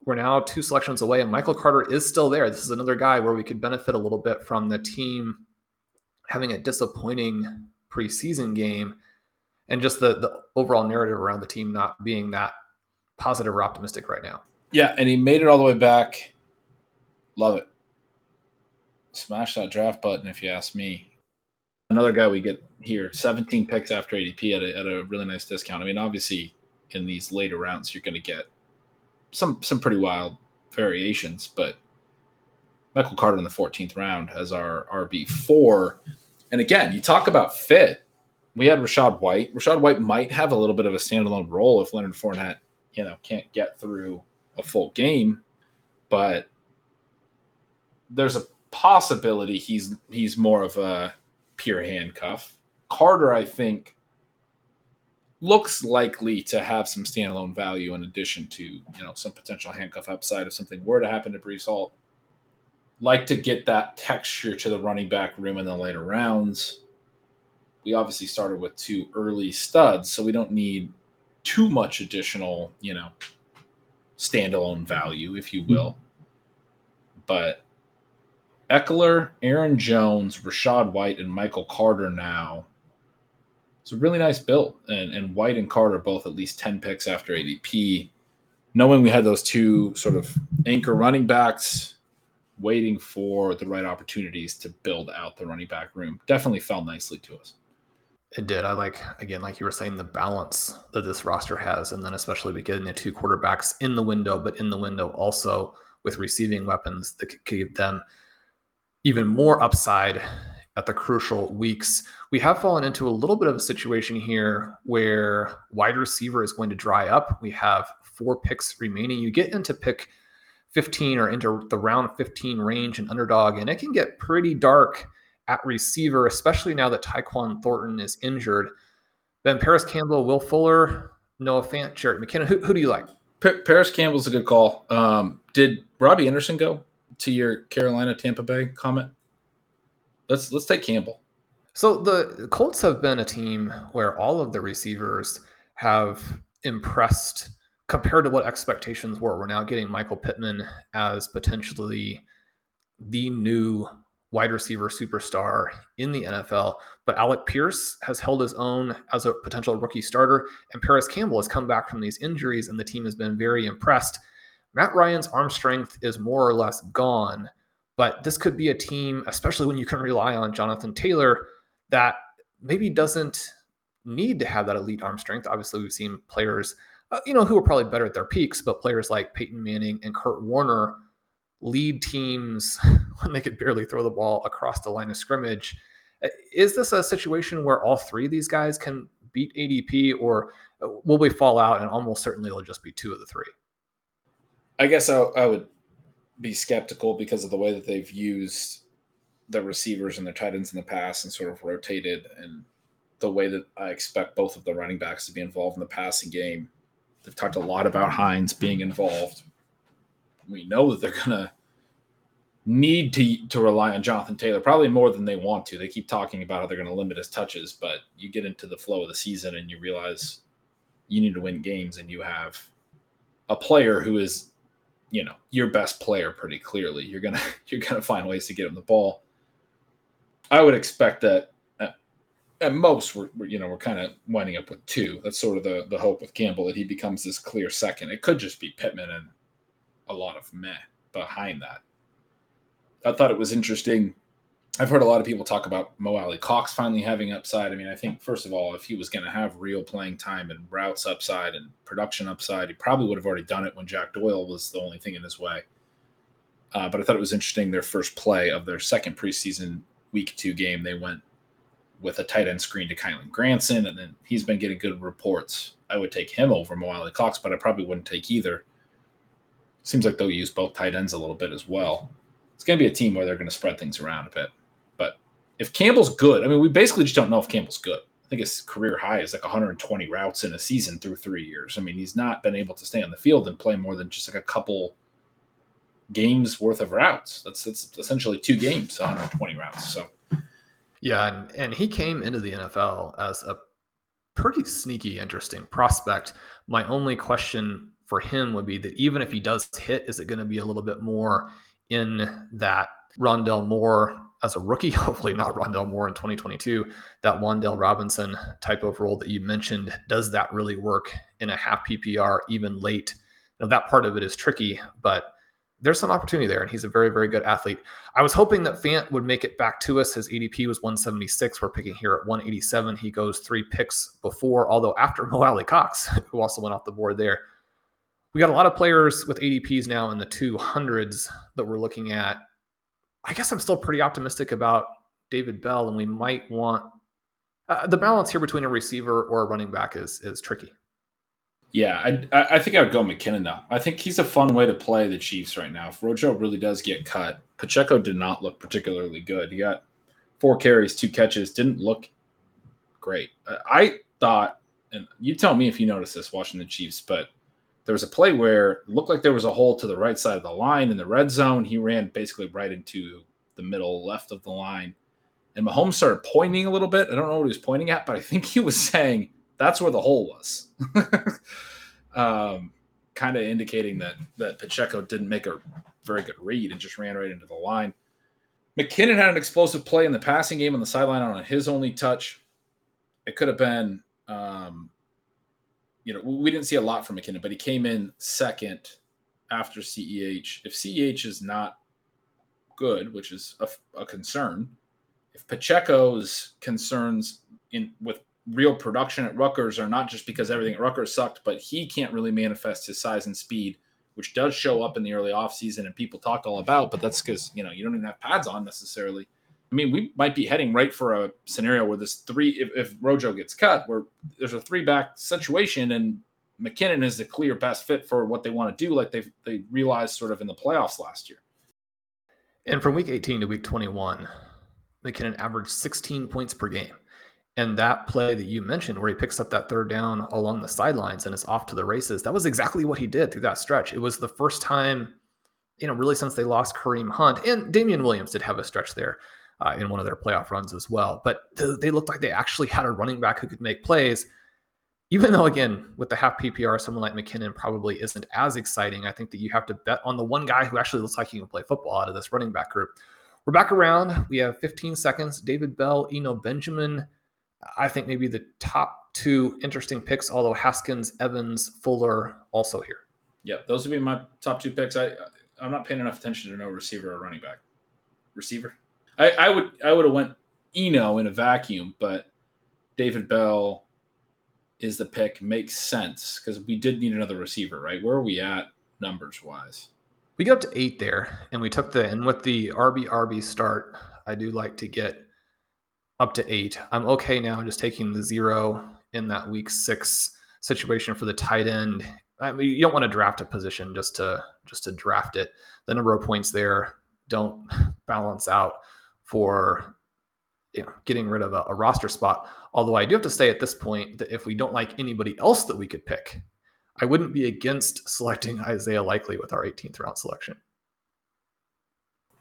we're now two selections away and Michael Carter is still there. This is another guy where we could benefit a little bit from the team having a disappointing preseason game and just the, the overall narrative around the team not being that positive or optimistic right now. Yeah, and he made it all the way back. Love it. Smash that draft button if you ask me another guy we get here 17 picks after ADP at a, at a really nice discount. I mean, obviously, in these later rounds, you're going to get some some pretty wild variations, but Michael Carter in the 14th round as our RB4. And again, you talk about fit. We had Rachaad White. Rachaad White might have a little bit of a standalone role if Leonard Fournette, you know, can't get through a full game. But there's a possibility he's he's more of a pure handcuff. Carter, I think, looks likely to have some standalone value in addition to you know some potential handcuff upside if something were to happen to Breece Hall like to get that texture to the running back room in the later rounds. We obviously started with two early studs, so we don't need too much additional, you know, standalone value, if you will. But Ekeler, Aaron Jones, Rachaad White, and Michael Carter now. It's a really nice build. And, and White and Carter both at least 10 picks after ADP. Knowing we had those two sort of anchor running backs, waiting for the right opportunities to build out the running back room definitely fell nicely to us. It did. I like again, like you were saying, the balance that this roster has, and then especially with getting the two quarterbacks in the window, but in the window also with receiving weapons that could give them even more upside at the crucial weeks. We have fallen into a little bit of a situation here where wide receiver is going to dry up. We have four picks remaining. You get into pick 15 or into the round 15 range and underdog. And it can get pretty dark at receiver, especially now that Tyquan Thornton is injured. Then Parris Campbell, Will Fuller, Noah Fant, Jerick McKinnon. Who, who do you like? Pa- Parris Campbell's a good call. Um, did Robbie Anderson go to your Carolina Tampa Bay comment? Let's let's take Campbell. So the Colts have been a team where all of the receivers have impressed compared to what expectations were. We're now getting Michael Pittman as potentially the new wide receiver superstar in the NFL. But Alec Pierce has held his own as a potential rookie starter, and Parris Campbell has come back from these injuries, and the team has been very impressed. Matt Ryan's arm strength is more or less gone, but this could be a team, especially when you can rely on Jonathan Taylor, that maybe doesn't need to have that elite arm strength. Obviously, we've seen players uh, you know, who are probably better at their peaks, but players like Peyton Manning and Kurt Warner lead teams [LAUGHS] when they could barely throw the ball across the line of scrimmage. Uh, is this a situation where all three of these guys can beat ADP, or uh, will we fall out and almost certainly it'll just be two of the three? I guess I, I would be skeptical because of the way that they've used the receivers and their tight ends in the past and sort of rotated and the way that I expect both of the running backs to be involved in the passing game. They've talked a lot about Hines being involved. We know that they're to need to to rely on Jonathan Taylor probably more than they want to. They keep talking about how they're going to limit his touches, but you get into the flow of the season and you realize you need to win games and you have a player who is you know your best player pretty clearly. You're going [LAUGHS] to you're going to find ways to get him the ball. I would expect that at most we're, we're, you know we're kind of winding up with two. That's sort of the the hope with Campbell that he becomes this clear second. It could just be Pittman and a lot of meh behind that. I thought it was interesting. I've heard a lot of people talk about Mo Alie-Cox finally having upside. I mean, I think first of all, if he was going to have real playing time and routes upside and production upside, he probably would have already done it when Jack Doyle was the only thing in his way. Uh, but I thought it was interesting their first play of their second preseason week two game. They went with a tight end screen to Kylen Granson, and then he's been getting good reports. I would take him over Mo Alie-Cox, but I probably wouldn't take either. Seems like they'll use both tight ends a little bit as well. It's going to be a team where they're going to spread things around a bit. But if Campbell's good, I mean, we basically just don't know if Campbell's good. I think his career high is like 120 routes in a season through three years. I mean, he's not been able to stay on the field and play more than just like a couple games worth of routes. That's that's essentially two games, 120 routes. So yeah, and, and he came into the NFL as a pretty sneaky, interesting prospect. My only question for him would be that even if he does hit, is it going to be a little bit more in that Rondale Moore as a rookie? [LAUGHS] Hopefully not Rondale Moore in 2022. That Wan'Dale Robinson type of role that you mentioned, does that really work in a half PPR even late? Now that part of it is tricky, but there's some opportunity there, and he's a very, very good athlete. I was hoping that Fant would make it back to us. His ADP was 176. We're picking here at 187. He goes three picks before, although after [LAUGHS] Mo Alie-Cox, who also went off the board there. We got a lot of players with ADPs now in the 200s that we're looking at. I guess I'm still pretty optimistic about David Bell, and we might want uh, the balance here between a receiver or a running back is is tricky. Yeah, I I think I would go McKinnon though. I think he's a fun way to play the Chiefs right now. If Rojo really does get cut, Pacheco did not look particularly good. He got four carries, two catches, didn't look great. Uh, I thought, and you tell me if you noticed this watching the Chiefs, but there was a play where looked like there was a hole to the right side of the line in the red zone. He ran basically right into the middle left of the line. And Mahomes started pointing a little bit. I don't know what he was pointing at, but I think he was [LAUGHS] saying that's where the hole was. [LAUGHS] um, kind of indicating that that Pacheco didn't make a very good read and just ran right into the line. McKinnon had an explosive play in the passing game on the sideline on his only touch. It could have been um, you know, we didn't see a lot from McKinnon, but he came in second after CEH. If CEH is not good, which is a, a concern, if Pacheco's concerns in with real production at Rutgers are not just because everything at Rutgers sucked, but he can't really manifest his size and speed, which does show up in the early offseason and people talk all about, but that's because, you know, you don't even have pads on necessarily. I mean, we might be heading right for a scenario where this three, if, if Rojo gets cut, where there's a three back situation and McKinnon is the clear best fit for what they want to do, like they they realized sort of in the playoffs last year. And from week 18 to week 21, McKinnon averaged 16 points per game. And that play that you mentioned, where he picks up that third down along the sidelines and is off to the races, that was exactly what he did through that stretch. It was the first time, you know, really since they lost Kareem Hunt and Damien Williams did have a stretch there uh, in one of their playoff runs as well. But th- they looked like they actually had a running back who could make plays. Even though, again, with the half PPR, someone like McKinnon probably isn't as exciting. I think that you have to bet on the one guy who actually looks like he can play football out of this running back group. We're back around. We have 15 seconds. David Bell, Eno Benjamin. I think maybe the top two interesting picks, although Haskins, Evans, Fuller also here. Yeah, those would be my top two picks. I I'm not paying enough attention to no receiver or running back. Receiver. I, I would I would have went Eno in a vacuum, but David Bell is the pick. Makes sense because we did need another receiver, right? Where are we at numbers wise? We got up to eight there, and we took the and with the RB RB start, I do like to get up to eight. I'm okay now just taking the zero in that week six situation for the tight end. I mean, you don't want to draft a position just to just to draft it. The number of points there don't balance out for you know, getting rid of a, a, roster spot. Although I do have to say at this point that if we don't like anybody else that we could pick, I wouldn't be against selecting Isaiah Likely with our 18th round selection.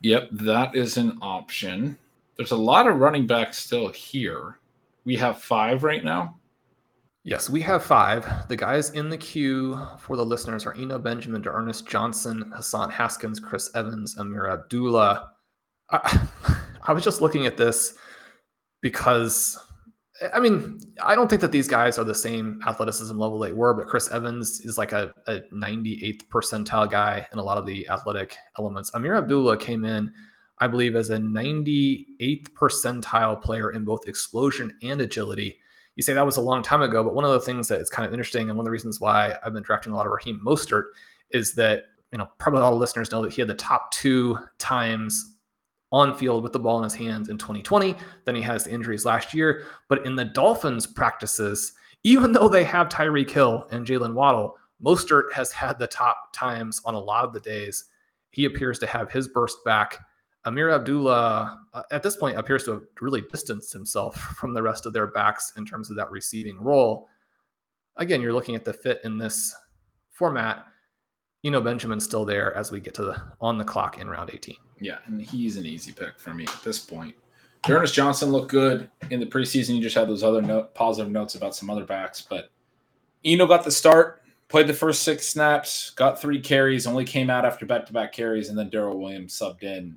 Yep, that is an option. There's a lot of running backs still here. We have five right now. Yes, we have five. The guys in the queue for the listeners are Eno Benjamin, Ernest Johnson, Hassan Haskins, Chris Evans, Ameer Abdullah. I, [LAUGHS] I was just looking at this because I mean, I don't think that these guys are the same athleticism level they were, but Chris Evans is like a, a 98th percentile guy in a lot of the athletic elements. Ameer Abdullah came in, I believe, as a 98th percentile player in both explosion and agility. You say that was a long time ago, but one of the things that is kind of interesting, and one of the reasons why I've been drafting a lot of Raheem Mostert, is that you know probably all listeners know that he had the top two times on field with the ball in his hands in 2020. Then he has the injuries last year. But in the Dolphins practices, even though they have Tyreek Hill and Jalen Waddle, Mostert has had the top times on a lot of the days. He appears to have his burst back. Ameer Abdullah, uh, at this point, appears to have really distanced himself [LAUGHS] from the rest of their backs in terms of that receiving role. Again, you're looking at the fit in this format. Eno Benjamin's still there as we get to the on the clock in round 18. Yeah, and he's an easy pick for me at this point. Ernest Johnson looked good in the preseason. You just had those other note, positive notes about some other backs, but Eno got the start, played the first six snaps, got three carries, only came out after back-to-back carries, and then Darrel Williams subbed in.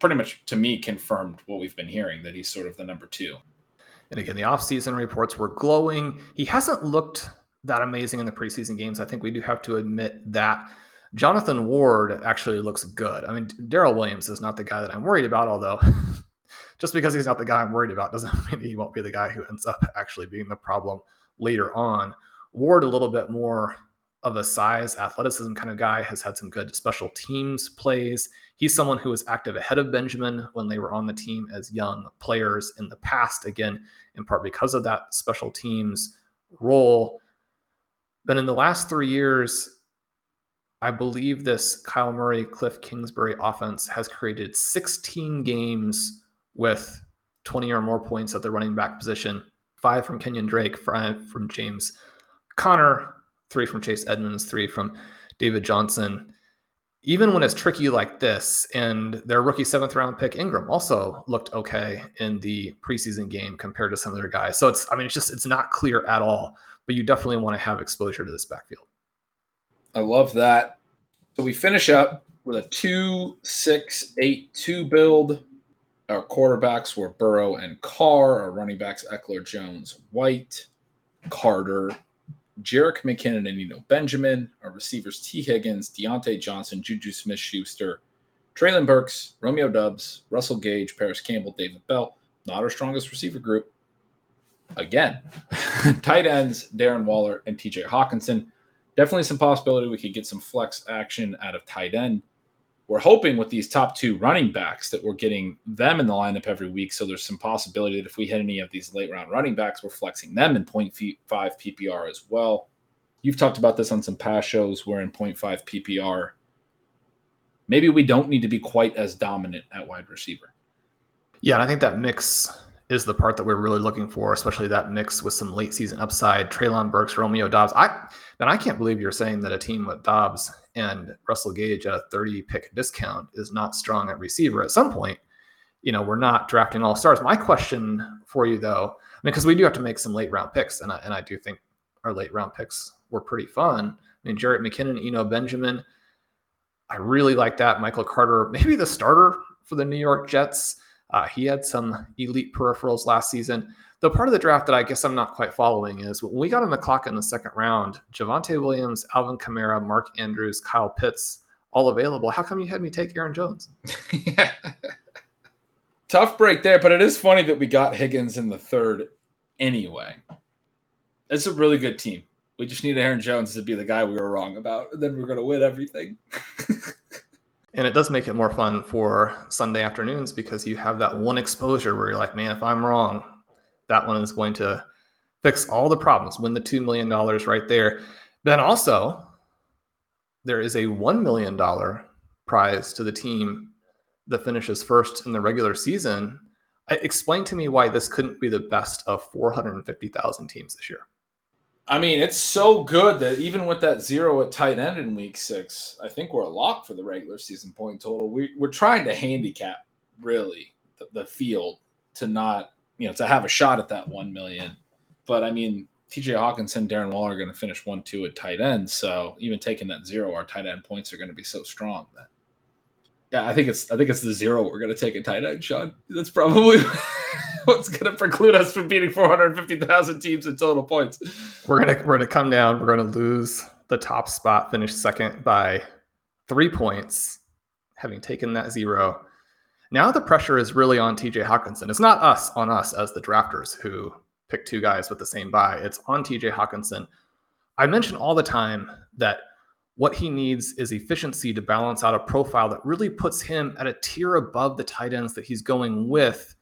Pretty much to me confirmed what we've been hearing that he's sort of the number two. And again, the offseason reports were glowing. He hasn't looked that amazing in the preseason games. I think we do have to admit that. Jonathan Ward actually looks good. I mean, Darrel Williams is not the guy that I'm worried about, although [LAUGHS] just because he's not the guy I'm worried about doesn't [LAUGHS] mean he won't be the guy who ends up actually being the problem later on. Ward, a little bit more of a size, athleticism kind of guy, has had some good special teams plays. He's someone who was active ahead of Benjamin when they were on the team as young players in the past, again, in part because of that special teams role. But in the last three years, I believe this Kyle Murray, Cliff Kingsbury offense has created 16 games with 20 or more points at the running back position, five from Kenyon Drake, five from James Conner, three from Chase Edmonds, three from David Johnson. Even when it's tricky like this, and their rookie seventh round pick Ingram also looked okay in the preseason game compared to some other guys. So it's, I mean, it's just, it's not clear at all, but you definitely want to have exposure to this backfield. I love that. So we finish up with a two, six, eight, two build. Our quarterbacks were Burrow and Carr. Our running backs, Ekeler, Jones, White, Carter, Jerick McKinnon, and Eno Benjamin. Our receivers, T. Higgins, Diontae Johnson, Juju Smith Schuster, Treylon Burks, Romeo Doubs, Russell Gage, Parris Campbell, David Bell. Not our strongest receiver group. Again, [LAUGHS] tight ends, Darren Waller and TJ Hockenson. Definitely some possibility we could get some flex action out of tight end we're hoping with these top two running backs that we're getting them in the lineup every week. So there's some possibility that if we hit any of these late round running backs, we're flexing them in 0.5 PPR as well. You've talked about this on some past shows. We're in 0.5 PPR. Maybe we don't need to be quite as dominant at wide receiver. Yeah, and I think that mix is the part that we're really looking for, especially that mix with some late season upside. Treylon Burks, Romeo Doubs. I and I can't believe you're saying that a team with Doubs and Russell Gage at a 30 pick discount is not strong at receiver. At some point, you know, we're not drafting all stars. My question for you though, I mean, because we do have to make some late round picks, and I, and I do think our late round picks were pretty fun. I mean, Jerick McKinnon, Eno Benjamin. I really like that. Michael Carter, maybe the starter for the New York Jets. Uh, he had some elite peripherals last season. The part of the draft that I guess I'm not quite following is when we got on the clock in the second round, Javonte Williams, Alvin Kamara, Mark Andrews, Kyle Pitts, all available. How come you had me take Aaron Jones? [LAUGHS] yeah. Tough break there, but it is funny that we got Higgins in the third anyway. It's a really good team. We just need Aaron Jones to be the guy we were wrong about, and then we're going to win everything. [LAUGHS] and it does make it more fun for Sunday afternoons because you have that one exposure where you're like, man, if I'm wrong, that one is going to fix all the problems, win the $2 million right there. Then also, there is a $1 million prize to the team that finishes first in the regular season. Explain to me why this couldn't be the best of 450,000 teams this year. I mean, it's so good that even with that zero at tight end in week six, I think we're a lock for the regular season point total. We, we're trying to handicap really the, the field to not you know, to have a shot at that one million. But I mean, TJ Hockenson, Darren Waller are going to finish one two at tight end. So even taking that zero, our tight end points are going to be so strong that yeah, I think it's I think it's the zero we're going to take at tight end, Sean. That's probably [LAUGHS] what's going to preclude us from beating 450,000 teams in total points. We're gonna we're gonna come down. We're gonna lose the top spot, finish second by three points, having taken that zero. Now the pressure is really on TJ Hockenson. It's not us on us as the drafters who pick two guys with the same buy. It's on TJ Hockenson. I mention all the time that what he needs is efficiency to balance out a profile that really puts him at a tier above the tight ends that he's going with.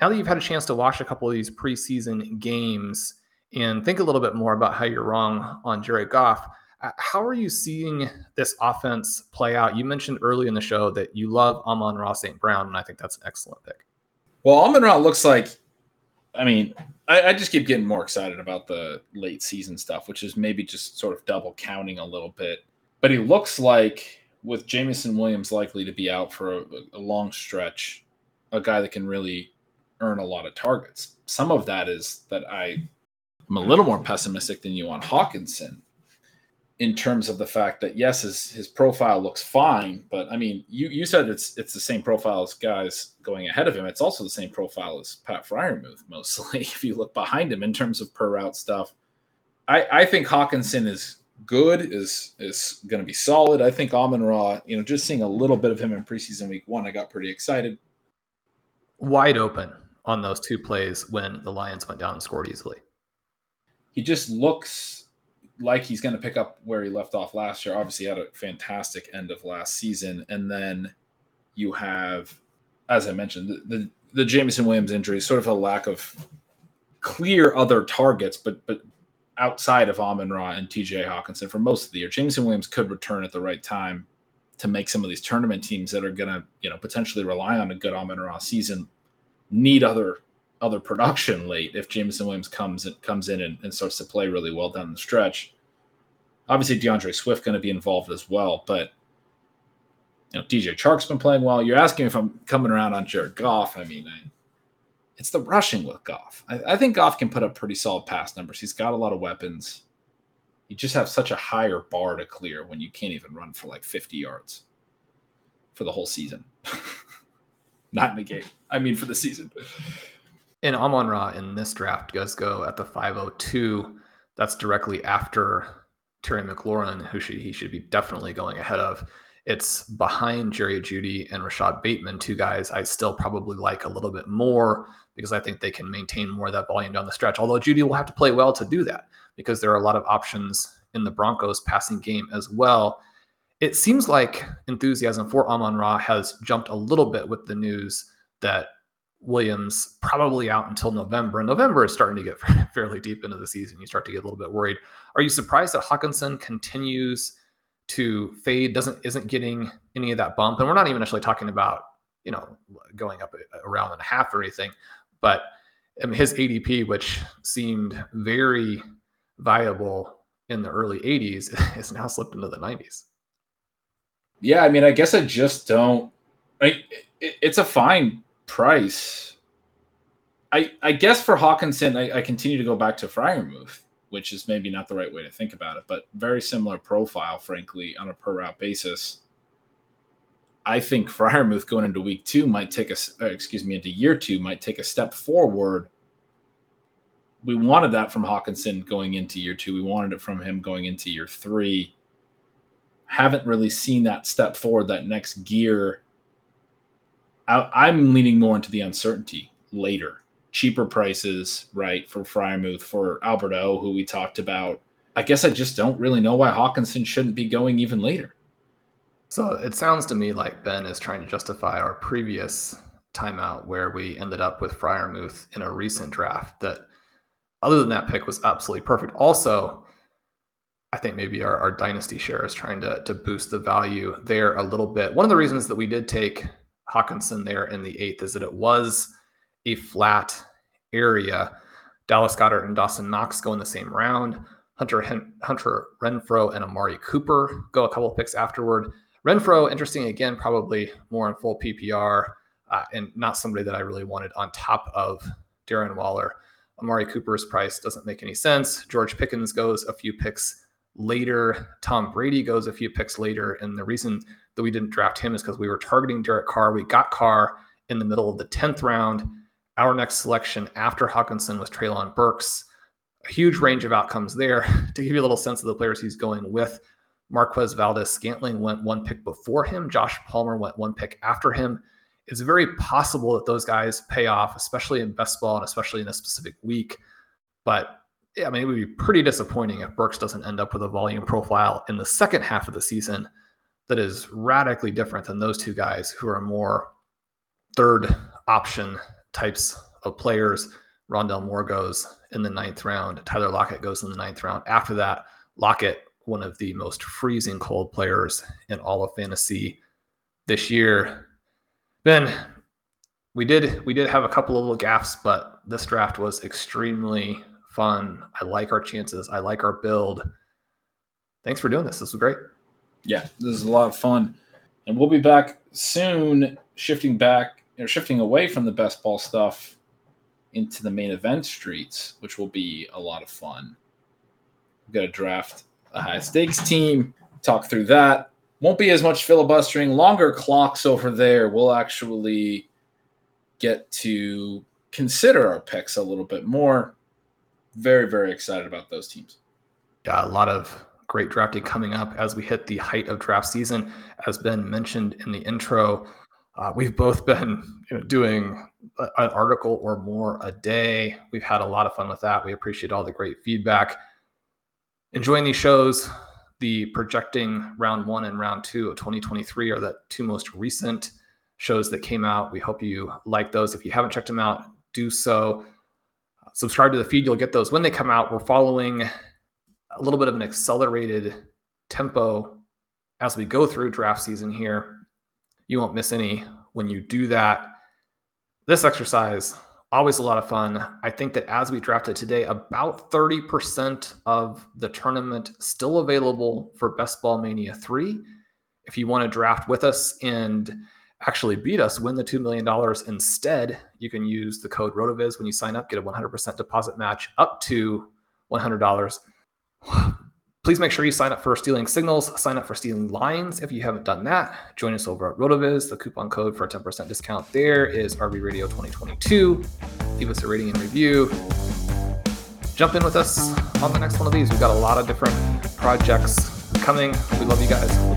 Now that you've had a chance to watch a couple of these preseason games and think a little bit more about how you're wrong on Jared Goff, Uh, how are you seeing this offense play out? You mentioned early in the show that you love Amon-Ra St. Brown, and I think that's an excellent pick. Well, Amon-Ra looks like, I mean, I, I, just keep getting more excited about the late season stuff, which is maybe just sort of double counting a little bit. But he looks like, with Jameson Williams likely to be out for a, a long stretch, a guy that can really earn a lot of targets. Some of that is that I am a little more pessimistic than you on Hockenson in terms of the fact that yes, his his profile looks fine, but I mean, you you said it's it's the same profile as guys going ahead of him. It's also the same profile as Pat Freiermuth, mostly. [LAUGHS] If you look behind him in terms of per route stuff, I I think Hockenson is good, is is going to be solid. I think Amon Ra, you know, just seeing a little bit of him in preseason week one, I got pretty excited. Wide open on those two plays when the Lions went down and scored easily. He just looks like he's going to pick up where he left off last year. Obviously, had a fantastic end of last season, and then you have, as I mentioned, the the, the Jameson Williams injury, sort of a lack of clear other targets, but but outside of Amon Ra and TJ Hockenson for most of the year, Jameson Williams could return at the right time to make some of these tournament teams that are going to, you know, potentially rely on a good Amon Ra season need other other production late if Jameson Williams comes and comes in and, and starts to play really well down the stretch. Obviously, D'Andre Swift going to be involved as well, but you know, DJ Chark's been playing well. You're asking if I'm coming around on Jared Goff. I mean, I, it's the rushing with Goff. I, I, think Goff can put up pretty solid pass numbers. He's got a lot of weapons. You just have such a higher bar to clear when you can't even run for like 50 yards for the whole season. [LAUGHS] Not in the game. I mean, for the season. And Amon Ra in this draft does go at the 502. That's directly after Terry McLaurin, who should, he should be definitely going ahead of. It's behind Jerry Jeudy and Rashod Bateman, two guys I still probably like a little bit more because I think they can maintain more of that volume down the stretch. Although Jeudy will have to play well to do that because there are a lot of options in the Broncos passing game as well. It seems like enthusiasm for Amon Ra has jumped a little bit with the news that Williams probably out until November. And November is starting to get [LAUGHS] fairly deep into the season. You start to get a little bit worried. Are you surprised that Hockenson continues to fade, doesn't isn't getting any of that bump? And we're not even actually talking about, you know, going up a, round and a half or anything, but mean, his ADP, which seemed very viable in the early 80s, is [LAUGHS] now slipped into the 90s. Yeah, I mean, I guess I just don't. I, it, it's a fine price. I I guess for Hockenson, I, I continue to go back to Freiermuth, which is maybe not the right way to think about it, but very similar profile, frankly, on a per route basis. I think Freiermuth going into week two might take a, uh, excuse me, into year two might take a step forward. We wanted that from Hockenson going into year two. We wanted it from him going into year three. Haven't really seen that step forward, that next gear I, am leaning more into the uncertainty later. Cheaper prices, right, for Freiermuth, for Albert O, who we talked about. I guess I just don't really know why Hockenson shouldn't be going even later. So it sounds to me like Ben is trying to justify our previous timeout where we ended up with Freiermuth in a recent draft that other than that pick was absolutely perfect. Also, I think maybe our, our dynasty share is trying to, to boost the value there a little bit. One of the reasons that we did take Hockenson there in the eighth is that it was a flat area. Dallas Goedert and Dawson Knox go in the same round. Hunter Hen- Hunter Renfrow and Amari Cooper go a couple picks afterward. Renfrow, interesting again, probably more in full PPR uh, and not somebody that I really wanted on top of Darren Waller. Amari Cooper's price doesn't make any sense. George Pickens goes a few picks later. Tom Brady goes a few picks later. And the reason that we didn't draft him is because we were targeting Derek Carr. We got Carr in the middle of the 10th round. Our next selection after Hockenson was Treylon Burks. A huge range of outcomes there. [LAUGHS] to give you a little sense of the players he's going with, Marquez Valdes-Scantling went one pick before him. Josh Palmer went one pick after him. It's very possible that those guys pay off, especially in best ball and especially in a specific week. But I mean, it would be pretty disappointing if Burks doesn't end up with a volume profile in the second half of the season that is radically different than those two guys who are more third option types of players. Rondale Moore goes in the ninth round. Tyler Lockett goes in the ninth round. After that, Lockett, one of the most freezing cold players in all of fantasy this year. Ben, we did we did have a couple of little gaffes, but this draft was extremely fun. I like our chances. I like our build. Thanks for doing this. This was great yeah, this is a lot of fun. And we'll be back soon, shifting back or shifting away from the best ball stuff into the main event streets, which will be a lot of fun. We've got to draft a high stakes team, talk through that. Won't be as much filibustering, longer clocks over there. We'll actually get to consider our picks a little bit more. Very, very excited about those teams. Yeah, a lot of great drafting coming up as we hit the height of draft season. As Ben mentioned in the intro, uh, we've both been you know, doing an article or more a day. We've had a lot of fun with that. We appreciate all the great feedback. enjoying these shows. The projecting round one and round two of 2023 are the two most recent shows that came out. We hope you like those. If you haven't checked them out, do so. Subscribe to the feed. You'll get those when they come out. We're following a little bit of an accelerated tempo as we go through draft season here. You won't miss any when you do that. This exercise, always a lot of fun. I think that as we drafted today, about 30% of the tournament still available for Best Ball Mania 3. If you want to draft with us and actually beat us, win the $2 million instead, you can use the code RotoViz when you sign up, get a 100% deposit match up to $100. Please make sure you sign up for Stealing Signals, sign up for Stealing Lines if you haven't done that. Join us over at RotoViz. The coupon code for a 10% discount there is RV Radio 2022. Leave us a rating and review. Jump in with us on the next one of these. We've got a lot of different projects coming. We love you guys. We'll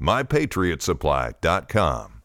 mypatriotsupply.com.